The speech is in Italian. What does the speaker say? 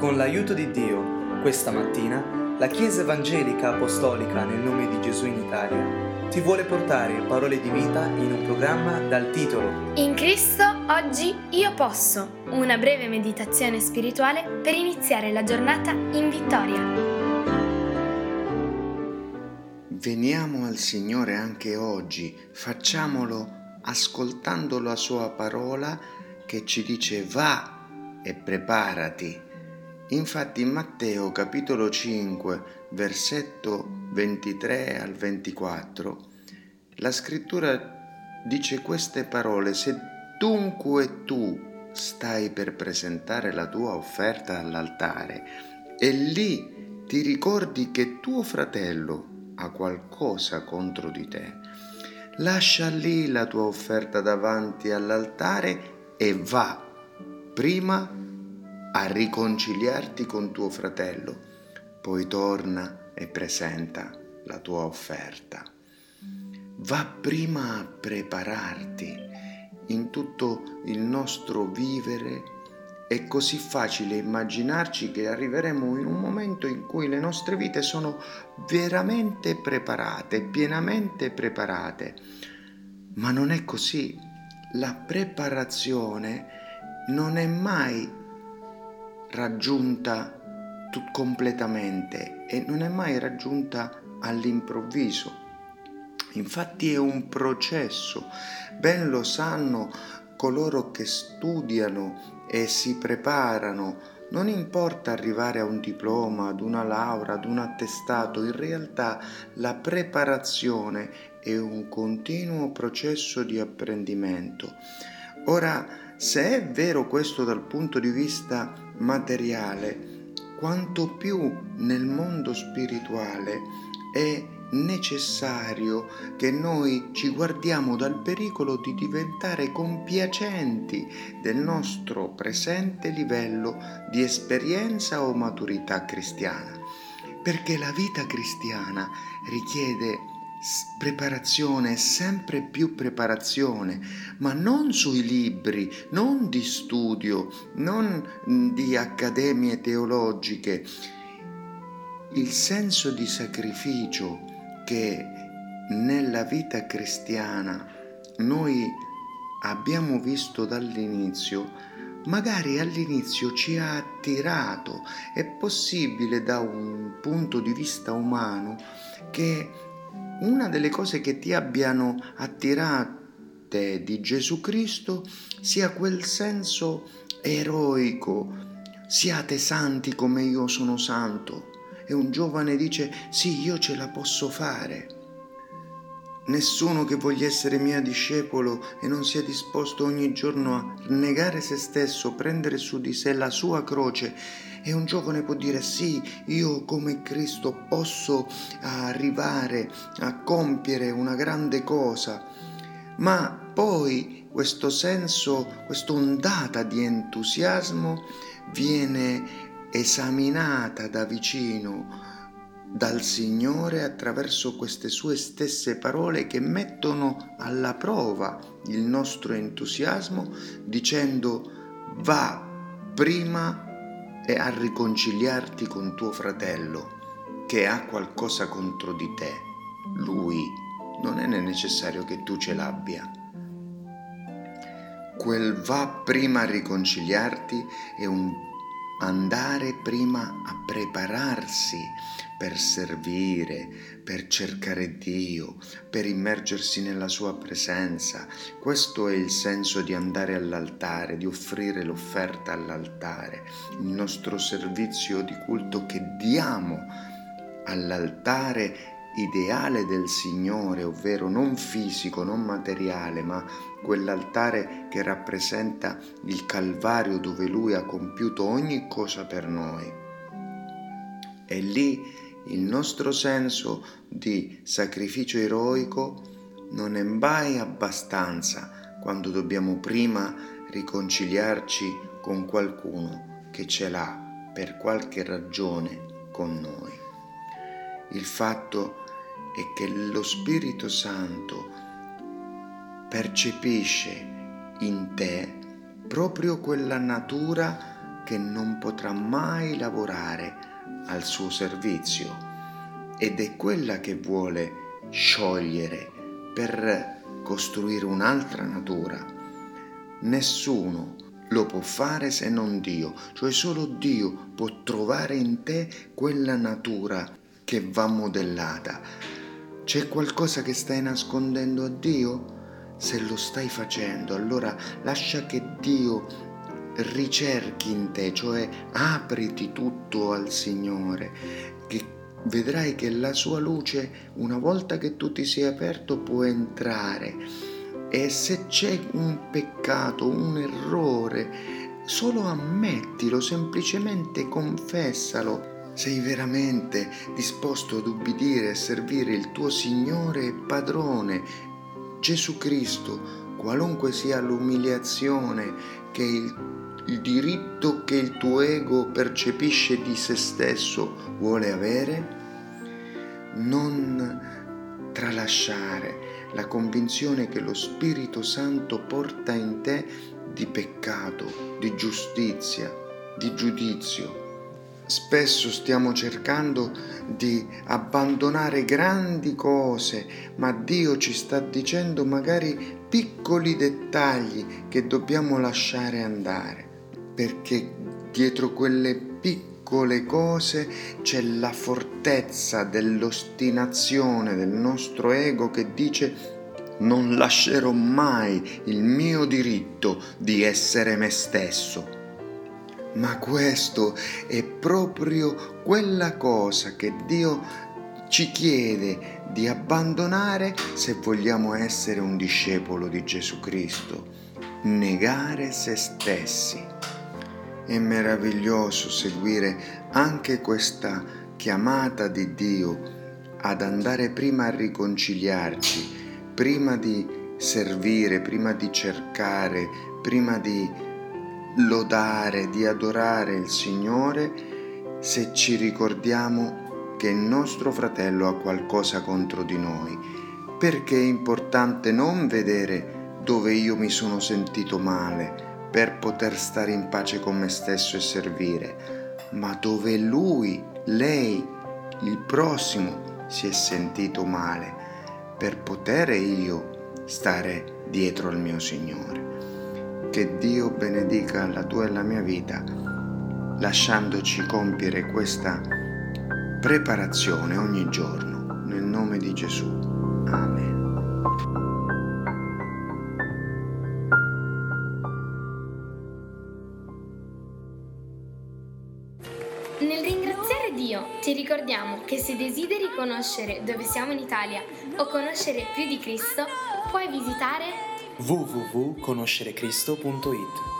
Con l'aiuto di Dio, questa mattina, la Chiesa Evangelica Apostolica nel nome di Gesù in Italia ti vuole portare parole di vita in un programma dal titolo In Cristo oggi io posso, una breve meditazione spirituale per iniziare la giornata in vittoria. Veniamo al Signore anche oggi, facciamolo ascoltando la sua parola che ci dice va e preparati Infatti in Matteo capitolo 5, versetto 23 al 24, la scrittura dice queste parole, se dunque tu stai per presentare la tua offerta all'altare e lì ti ricordi che tuo fratello ha qualcosa contro di te, lascia lì la tua offerta davanti all'altare e va prima a riconciliarti con tuo fratello, poi torna e presenta la tua offerta. Va prima a prepararti in tutto il nostro vivere. È così facile immaginarci che arriveremo in un momento in cui le nostre vite sono veramente preparate, pienamente preparate. Ma non è così. La preparazione non è mai raggiunta completamente e non è mai raggiunta all'improvviso. Infatti è un processo, ben lo sanno coloro che studiano e si preparano. Non importa arrivare a un diploma, ad una laurea, ad un attestato, in realtà la preparazione è un continuo processo di apprendimento. Ora, se è vero questo dal punto di vista materiale, quanto più nel mondo spirituale è necessario che noi ci guardiamo dal pericolo di diventare compiacenti del nostro presente livello di esperienza o maturità cristiana, perché la vita cristiana richiede preparazione, sempre più preparazione, ma non sui libri, non di studio, non di accademie teologiche. Il senso di sacrificio che nella vita cristiana noi abbiamo visto dall'inizio, magari all'inizio ci ha attirato. È possibile da un punto di vista umano che una delle cose che ti abbiano attirate di Gesù Cristo sia quel senso eroico, siate santi come io sono santo. E un giovane dice, sì, io ce la posso fare. Nessuno che voglia essere mio discepolo e non sia disposto ogni giorno a negare se stesso, prendere su di sé la sua croce. E un giovane può dire sì, io come Cristo posso arrivare a compiere una grande cosa. Ma poi questo senso, questa ondata di entusiasmo viene esaminata da vicino dal Signore attraverso queste sue stesse parole che mettono alla prova il nostro entusiasmo dicendo va prima e a riconciliarti con tuo fratello che ha qualcosa contro di te. Lui non è necessario che tu ce l'abbia. Quel va prima a riconciliarti è un andare prima a prepararsi per servire, per cercare Dio, per immergersi nella sua presenza. Questo è il senso di andare all'altare, di offrire l'offerta all'altare, il nostro servizio di culto che diamo all'altare ideale del Signore, ovvero non fisico, non materiale, ma quell'altare che rappresenta il Calvario dove Lui ha compiuto ogni cosa per noi. E lì il nostro senso di sacrificio eroico non è mai abbastanza quando dobbiamo prima riconciliarci con qualcuno che ce l'ha per qualche ragione con noi. Il fatto è che lo Spirito Santo percepisce in te proprio quella natura che non potrà mai lavorare al suo servizio ed è quella che vuole sciogliere per costruire un'altra natura. Nessuno lo può fare se non Dio, cioè solo Dio può trovare in te quella natura che va modellata. C'è qualcosa che stai nascondendo a Dio? Se lo stai facendo, allora lascia che Dio ricerchi in te, cioè apriti tutto al Signore, che vedrai che la sua luce, una volta che tu ti sei aperto, può entrare. E se c'è un peccato, un errore, solo ammettilo, semplicemente confessalo. Sei veramente disposto ad ubbidire e servire il tuo Signore e Padrone Gesù Cristo, qualunque sia l'umiliazione che il, il diritto che il tuo ego percepisce di se stesso vuole avere, non tralasciare la convinzione che lo Spirito Santo porta in te di peccato, di giustizia, di giudizio. Spesso stiamo cercando di abbandonare grandi cose, ma Dio ci sta dicendo magari piccoli dettagli che dobbiamo lasciare andare, perché dietro quelle piccole cose c'è la fortezza dell'ostinazione del nostro ego che dice non lascerò mai il mio diritto di essere me stesso ma questo è proprio quella cosa che Dio ci chiede di abbandonare se vogliamo essere un discepolo di Gesù Cristo, negare se stessi. È meraviglioso seguire anche questa chiamata di Dio ad andare prima a riconciliarci, prima di servire, prima di cercare, prima di lodare, di adorare il Signore se ci ricordiamo che il nostro fratello ha qualcosa contro di noi, perché è importante non vedere dove io mi sono sentito male per poter stare in pace con me stesso e servire, ma dove lui, lei, il prossimo si è sentito male per poter io stare dietro al mio Signore. Che Dio benedica la tua e la mia vita, lasciandoci compiere questa preparazione ogni giorno, nel nome di Gesù. Amen. Nel ringraziare Dio ti ricordiamo che se desideri conoscere dove siamo in Italia o conoscere più di Cristo, puoi visitare www.conoscerecristo.it